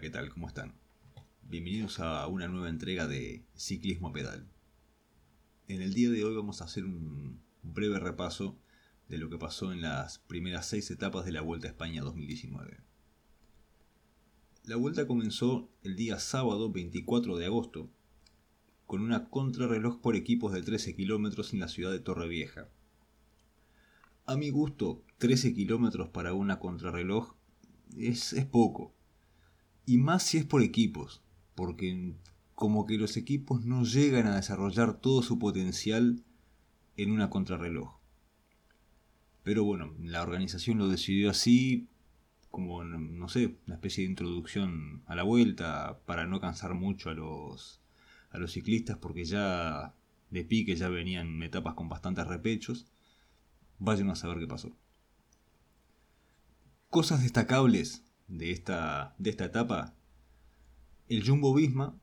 ¿qué tal? ¿Cómo están? Bienvenidos a una nueva entrega de Ciclismo a Pedal. En el día de hoy vamos a hacer un breve repaso de lo que pasó en las primeras seis etapas de la Vuelta a España 2019. La vuelta comenzó el día sábado 24 de agosto con una contrarreloj por equipos de 13 kilómetros en la ciudad de Torrevieja. A mi gusto, 13 kilómetros para una contrarreloj es poco. Y más si es por equipos, porque como que los equipos no llegan a desarrollar todo su potencial en una contrarreloj. Pero bueno, la organización lo decidió así, como, no sé, una especie de introducción a la vuelta, para no cansar mucho a los, a los ciclistas, porque ya de pique ya venían etapas con bastantes repechos. Vayan a saber qué pasó. Cosas destacables de esta, de esta etapa. El Jumbo Visma,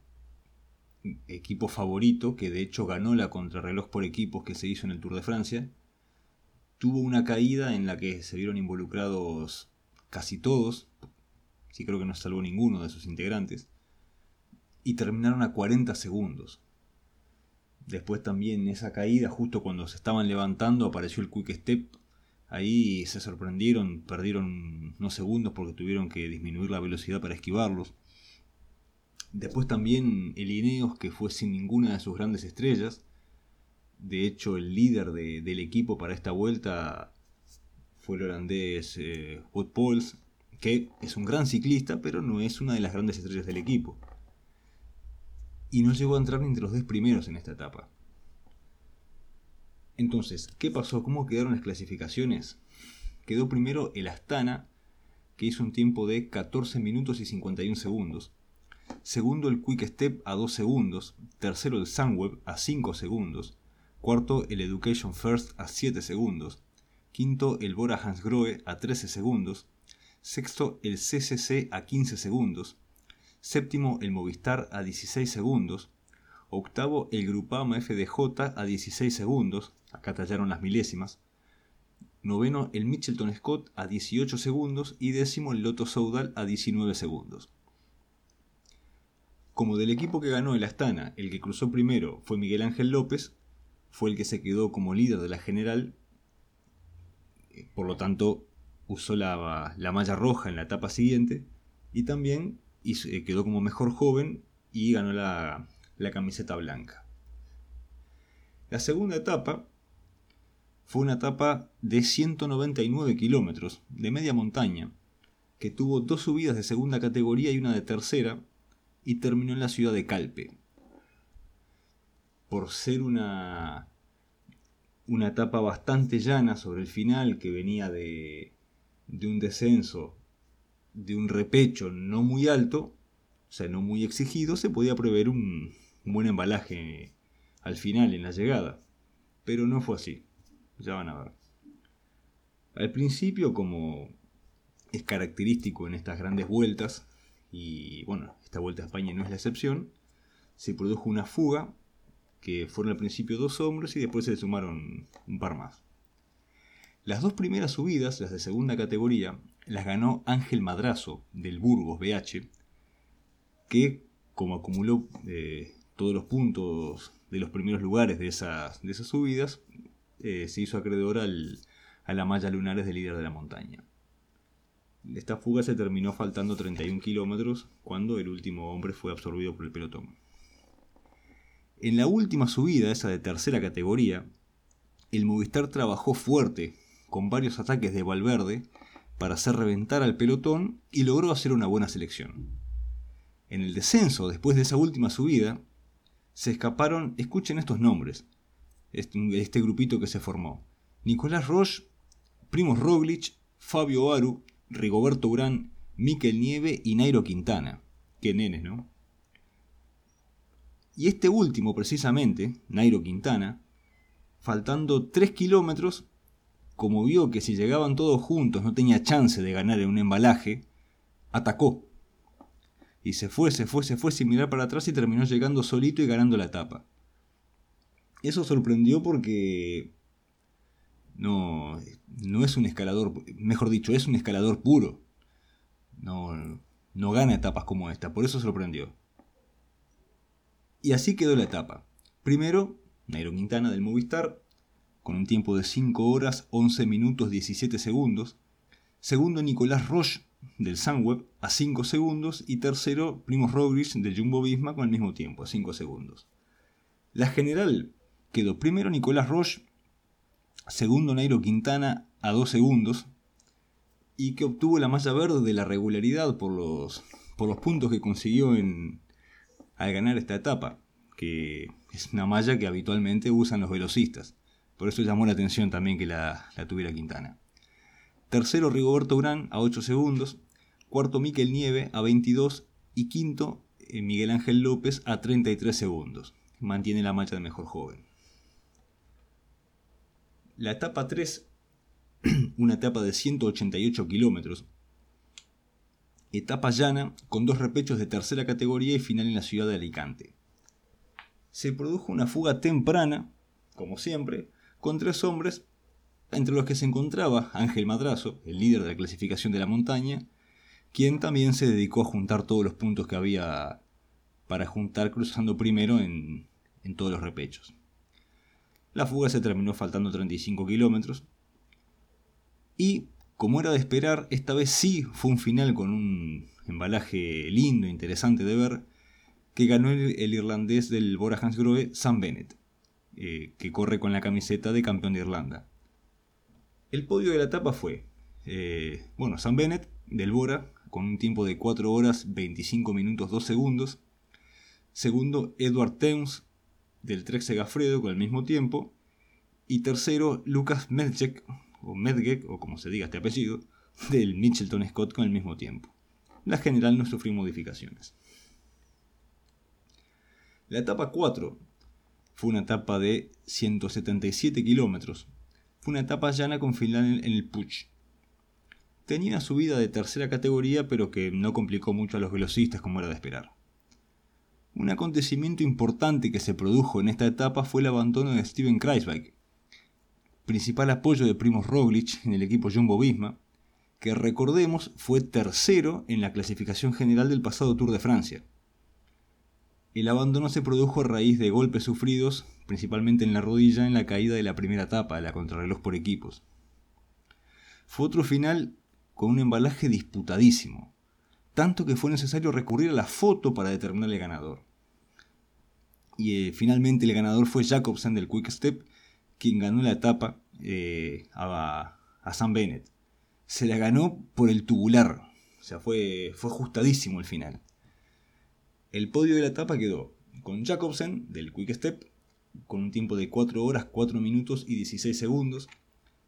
equipo favorito, que de hecho ganó la contrarreloj por equipos que se hizo en el Tour de Francia, tuvo una caída en la que se vieron involucrados casi todos, sí creo que no salvó ninguno de sus integrantes, y terminaron a 40 segundos. Después también esa caída, justo cuando se estaban levantando, apareció el Quick Step. Ahí se sorprendieron, perdieron unos segundos porque tuvieron que disminuir la velocidad para esquivarlos. Después también el Ineos, que fue sin ninguna de sus grandes estrellas. De hecho, el líder del equipo para esta vuelta fue el holandés eh, Wout Poels, que es un gran ciclista, pero no es una de las grandes estrellas del equipo y no llegó a entrar entre los 10 primeros en esta etapa. Entonces, ¿qué pasó? ¿Cómo quedaron las clasificaciones? Quedó primero el Astana, que hizo un tiempo de 14 minutos y 51 segundos. Segundo el Quick Step a 2 segundos. Tercero el Sunweb a 5 segundos. Cuarto el Education First a 7 segundos. Quinto el Bora Hansgrohe a 13 segundos. Sexto el CCC a 15 segundos séptimo el Movistar a 16 segundos, octavo el Grupama FDJ a 16 segundos, acá tallaron las milésimas, noveno el Mitchelton Scott a 18 segundos y décimo el Loto Soudal a 19 segundos. Como del equipo que ganó el Astana, el que cruzó primero fue Miguel Ángel López, fue el que se quedó como líder de la general, eh, por lo tanto usó la, la malla roja en la etapa siguiente, y también eh, quedó como mejor joven y ganó la, camiseta blanca. La segunda etapa fue una etapa de 199 kilómetros de media montaña, que tuvo dos subidas de segunda categoría y una de tercera, y terminó en la ciudad de Calpe. Por ser una, una etapa bastante llana sobre el final, que venía de, de un descenso de un repecho no muy alto, o sea, no muy exigido, se podía prever un, buen embalaje al final, en la llegada. Pero no fue así. Ya van a ver. Al principio, como es característico en estas grandes vueltas, y bueno, esta vuelta a España no es la excepción, se produjo una fuga, que fueron al principio dos hombros y después se sumaron un par más. Las dos primeras subidas, las de segunda categoría, las ganó Ángel Madrazo del Burgos BH, que como acumuló eh, todos los puntos de los primeros lugares de esas subidas, eh, se hizo acreedor a la malla lunares del líder de la montaña. Esta fuga se terminó faltando 31 kilómetros cuando el último hombre fue absorbido por el pelotón. En la última subida, esa de tercera categoría, el Movistar trabajó fuerte, con varios ataques de Valverde, para hacer reventar al pelotón y logró hacer una buena selección. En el descenso, después de esa última subida, se escaparon, escuchen estos nombres, este, este grupito que se formó. Nicolás Roche, Primo Roglic, Fabio Aru, Rigoberto Urán, Miquel Nieve y Nairo Quintana. Qué nenes, ¿no? Y este último, precisamente, Nairo Quintana, faltando 3 kilómetros, como vio que si llegaban todos juntos no tenía chance de ganar en un embalaje, atacó. Y se fue, se fue, se fue sin mirar para atrás y terminó llegando solito y ganando la etapa. Eso sorprendió porque no, no es un escalador, mejor dicho, es un escalador puro. No, No gana etapas como esta, por eso sorprendió. Y así quedó la etapa. Primero, Nairo Quintana del Movistar, con un tiempo de 5 horas 11 minutos 17 segundos. Segundo, Nicolás Roche del Sunweb a 5 segundos. Y tercero, Primo Roglic del Jumbo Visma con el mismo tiempo, a 5 segundos. La general quedó primero Nicolás Roche, segundo Nairo Quintana a 2 segundos, y que obtuvo la malla verde de la regularidad por los, por los puntos que consiguió en, al ganar esta etapa, que es una malla que habitualmente usan los velocistas. Por eso llamó la atención también que la, tuviera Quintana. Tercero Rigoberto Urán a 8 segundos, cuarto Miquel Nieve a 22 y quinto eh, Miguel Ángel López a 33 segundos. Mantiene la malla de mejor joven. La etapa 3, una etapa de 188 kilómetros, etapa llana con dos repechos de tercera categoría y final en la ciudad de Alicante. Se produjo una fuga temprana, como siempre, con tres hombres, entre los que se encontraba Ángel Madrazo, el líder de la clasificación de la montaña, quien también se dedicó a juntar todos los puntos que había para juntar cruzando primero en, en todos los repechos. La fuga se terminó faltando 35 kilómetros y como era de esperar, esta vez sí fue un final con un embalaje lindo, interesante de ver, que ganó el, irlandés del Bora Hansgrohe, Sam Bennett, eh, que corre con la camiseta de campeón de Irlanda. El podio de la etapa fue, eh, bueno, Sam Bennett del Bora, con un tiempo de 4 horas 25 minutos 2 segundos. Segundo, Edward Thames del Trek Segafredo con el mismo tiempo. Y tercero, Lucas Medjek o Medgek, o como se diga este apellido, del Mitchelton Scott con el mismo tiempo. La general no sufrió modificaciones. La etapa 4 fue una etapa de 177 kilómetros. Fue una etapa llana con final en el Puch. Tenía una subida de tercera categoría, pero que no complicó mucho a los velocistas como era de esperar. Un acontecimiento importante que se produjo en esta etapa fue el abandono de Steven Kreisbeck, principal apoyo de Primoz Roglic en el equipo Jumbo Visma, que recordemos fue tercero en la clasificación general del pasado Tour de Francia. El abandono se produjo a raíz de golpes sufridos, principalmente en la rodilla en la caída de la primera etapa de la contrarreloj por equipos. Fue otro final con un embalaje disputadísimo, tanto que fue necesario recurrir a la foto para determinar el ganador. Y eh, finalmente el ganador fue Jacobsen del Quick Step, quien ganó la etapa eh, a, a Sam Bennett. Se la ganó por el tubular. O sea, fue, fue ajustadísimo el final. El podio de la etapa quedó con Jacobsen del Quick Step con un tiempo de 4 horas, 4 minutos y 16 segundos.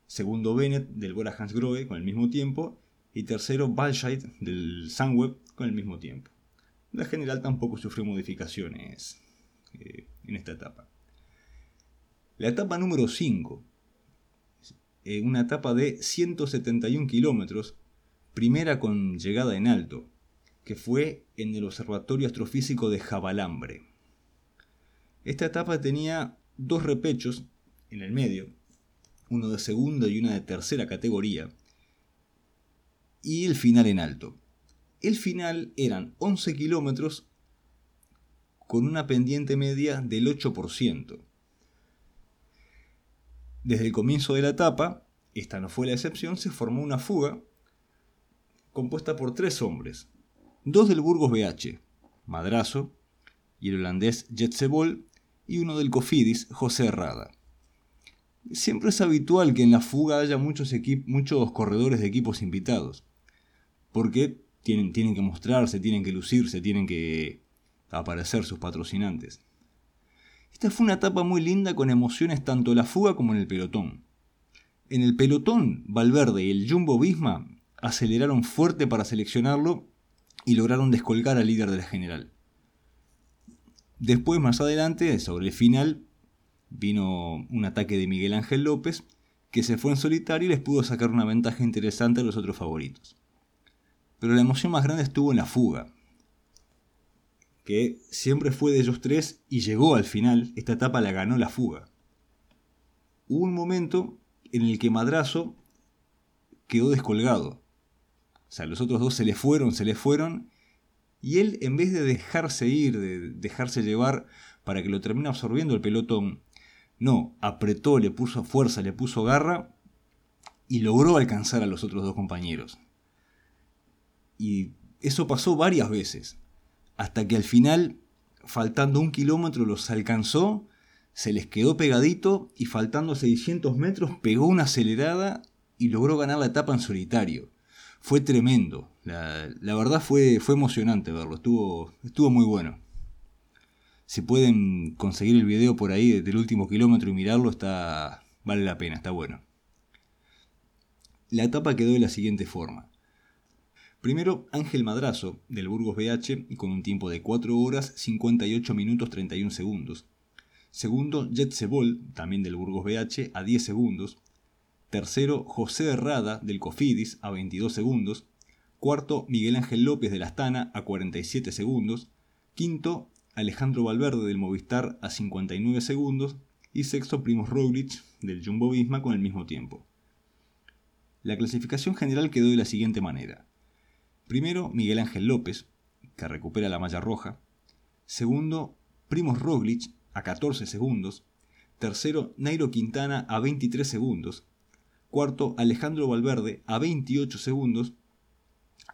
Segundo Bennett del Bora Hansgrohe con el mismo tiempo. Y tercero Balscheid del Sunweb con el mismo tiempo. La general tampoco sufrió modificaciones eh, en esta etapa. La etapa número 5, eh, una etapa de 171 kilómetros, primera con llegada en alto, que fue en el Observatorio Astrofísico de Jabalambre. Esta etapa tenía dos repechos en el medio, uno de segunda y una de tercera categoría, y el final en alto. El final eran 11 kilómetros con una pendiente media del 8%. Desde el comienzo de la etapa, esta no fue la excepción, se formó una fuga compuesta por tres hombres, dos del Burgos BH, Madrazo, y el holandés Jetsebol, y uno del Cofidis, José Herrada. Siempre es habitual que en la fuga haya muchos, muchos corredores de equipos invitados, porque tienen, tienen que mostrarse, tienen que lucirse, tienen que aparecer sus patrocinantes. Esta fue una etapa muy linda con emociones tanto en la fuga como en el pelotón. En el pelotón, Valverde y el Jumbo Visma aceleraron fuerte para seleccionarlo y lograron descolgar al líder de la general. Después, más adelante, sobre el final, vino un ataque de Miguel Ángel López, que se fue en solitario y les pudo sacar una ventaja interesante a los otros favoritos. Pero la emoción más grande estuvo en la fuga, que siempre fue de ellos tres y llegó al final, esta etapa la ganó la fuga. Hubo un momento en el que Madrazo quedó descolgado. O sea, los otros dos se le fueron, se le fueron, Y él, en vez de dejarse ir, de dejarse llevar para que lo termine absorbiendo el pelotón, no, apretó, le puso fuerza, le puso garra y logró alcanzar a los otros dos compañeros. Y eso pasó varias veces, hasta que al final, faltando un kilómetro, los alcanzó, se les quedó pegadito y faltando 600 metros pegó una acelerada y logró ganar la etapa en solitario. Fue tremendo, la, verdad fue, fue emocionante verlo, estuvo, estuvo muy bueno. Si pueden conseguir el video por ahí del último kilómetro y mirarlo, está, vale la pena, está bueno. La etapa quedó de la siguiente forma. Primero, Ángel Madrazo, del Burgos BH, con un tiempo de 4 horas 58 minutos 31 segundos. Segundo, Jet Sebol, también del Burgos BH, a 10 segundos. Tercero, José Herrada, del Cofidis, a 22 segundos. Cuarto, Miguel Ángel López, de la Astana, a 47 segundos. Quinto, Alejandro Valverde, del Movistar, a 59 segundos. Y sexto, Primoz Roglic, del Jumbo Visma, con el mismo tiempo. La clasificación general quedó de la siguiente manera. Primero, Miguel Ángel López, que recupera la malla roja. Segundo, Primoz Roglic, a 14 segundos. Tercero, Nairo Quintana, a 23 segundos. Cuarto, Alejandro Valverde, a 28 segundos.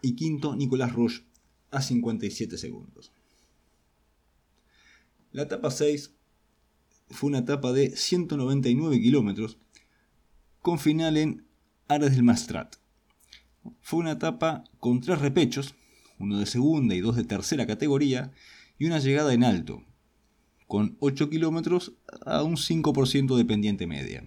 Y quinto, Nicolás Roche, a 57 segundos. La etapa 6 fue una etapa de 199 kilómetros, con final en Ares del Mastrat. Fue una etapa con tres repechos, uno de segunda y dos de tercera categoría, y una llegada en alto, con 8 kilómetros a un 5% de pendiente media.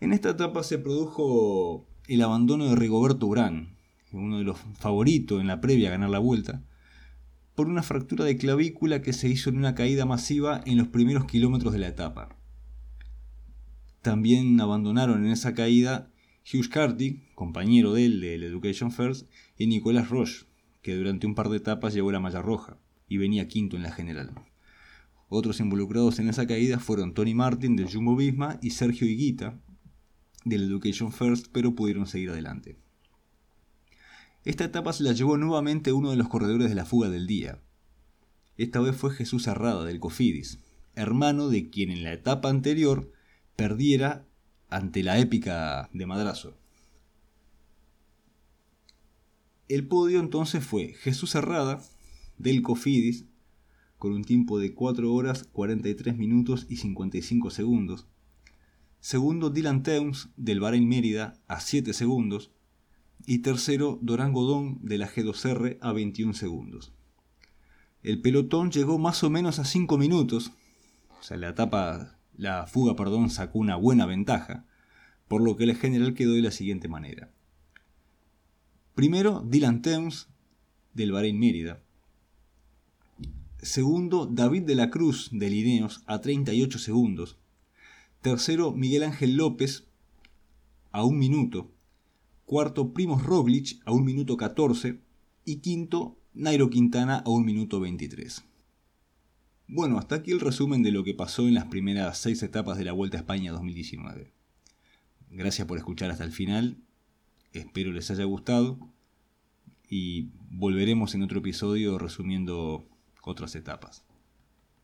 En esta etapa se produjo el abandono de Rigoberto Urán, uno de los favoritos en la previa a ganar la vuelta, por una fractura de clavícula que se hizo en una caída masiva en los primeros kilómetros de la etapa. También abandonaron en esa caída Hugh Carty, compañero de él del Education First, y Nicolas Roche, que durante un par de etapas llevó la malla roja y venía quinto en la general. Otros involucrados en esa caída fueron Tony Martin del Jumbo Visma y Sergio Higuita del Education First, pero pudieron seguir adelante. Esta etapa se la llevó nuevamente uno de los corredores de la fuga del día. Esta vez fue Jesús Arrada del Cofidis, hermano de quien en la etapa anterior perdiera ante la épica de Madrazo. El podio entonces fue Jesús Herrada del Cofidis con un tiempo de 4 horas 43 minutos y 55 segundos. Segundo Dylan Teuns del Bahrein Mérida a 7 segundos. Y tercero Dorán Godón de la G2R a 21 segundos. El pelotón llegó más o menos a 5 minutos, o sea, la etapa la fuga perdón, sacó una buena ventaja, por lo que el general quedó de la siguiente manera. Primero, Dylan Thames, del Bahrein Mérida. Segundo, David de la Cruz, de Lineos, a 38 segundos. Tercero, Miguel Ángel López, a un minuto. Cuarto, Primos Roglic, a un minuto 14. Y quinto, Nairo Quintana, a un minuto 23. Bueno, hasta aquí el resumen de lo que pasó en las primeras seis etapas de la Vuelta a España 2019. Gracias por escuchar hasta el final, espero les haya gustado y volveremos en otro episodio resumiendo otras etapas.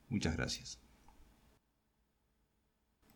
Muchas gracias.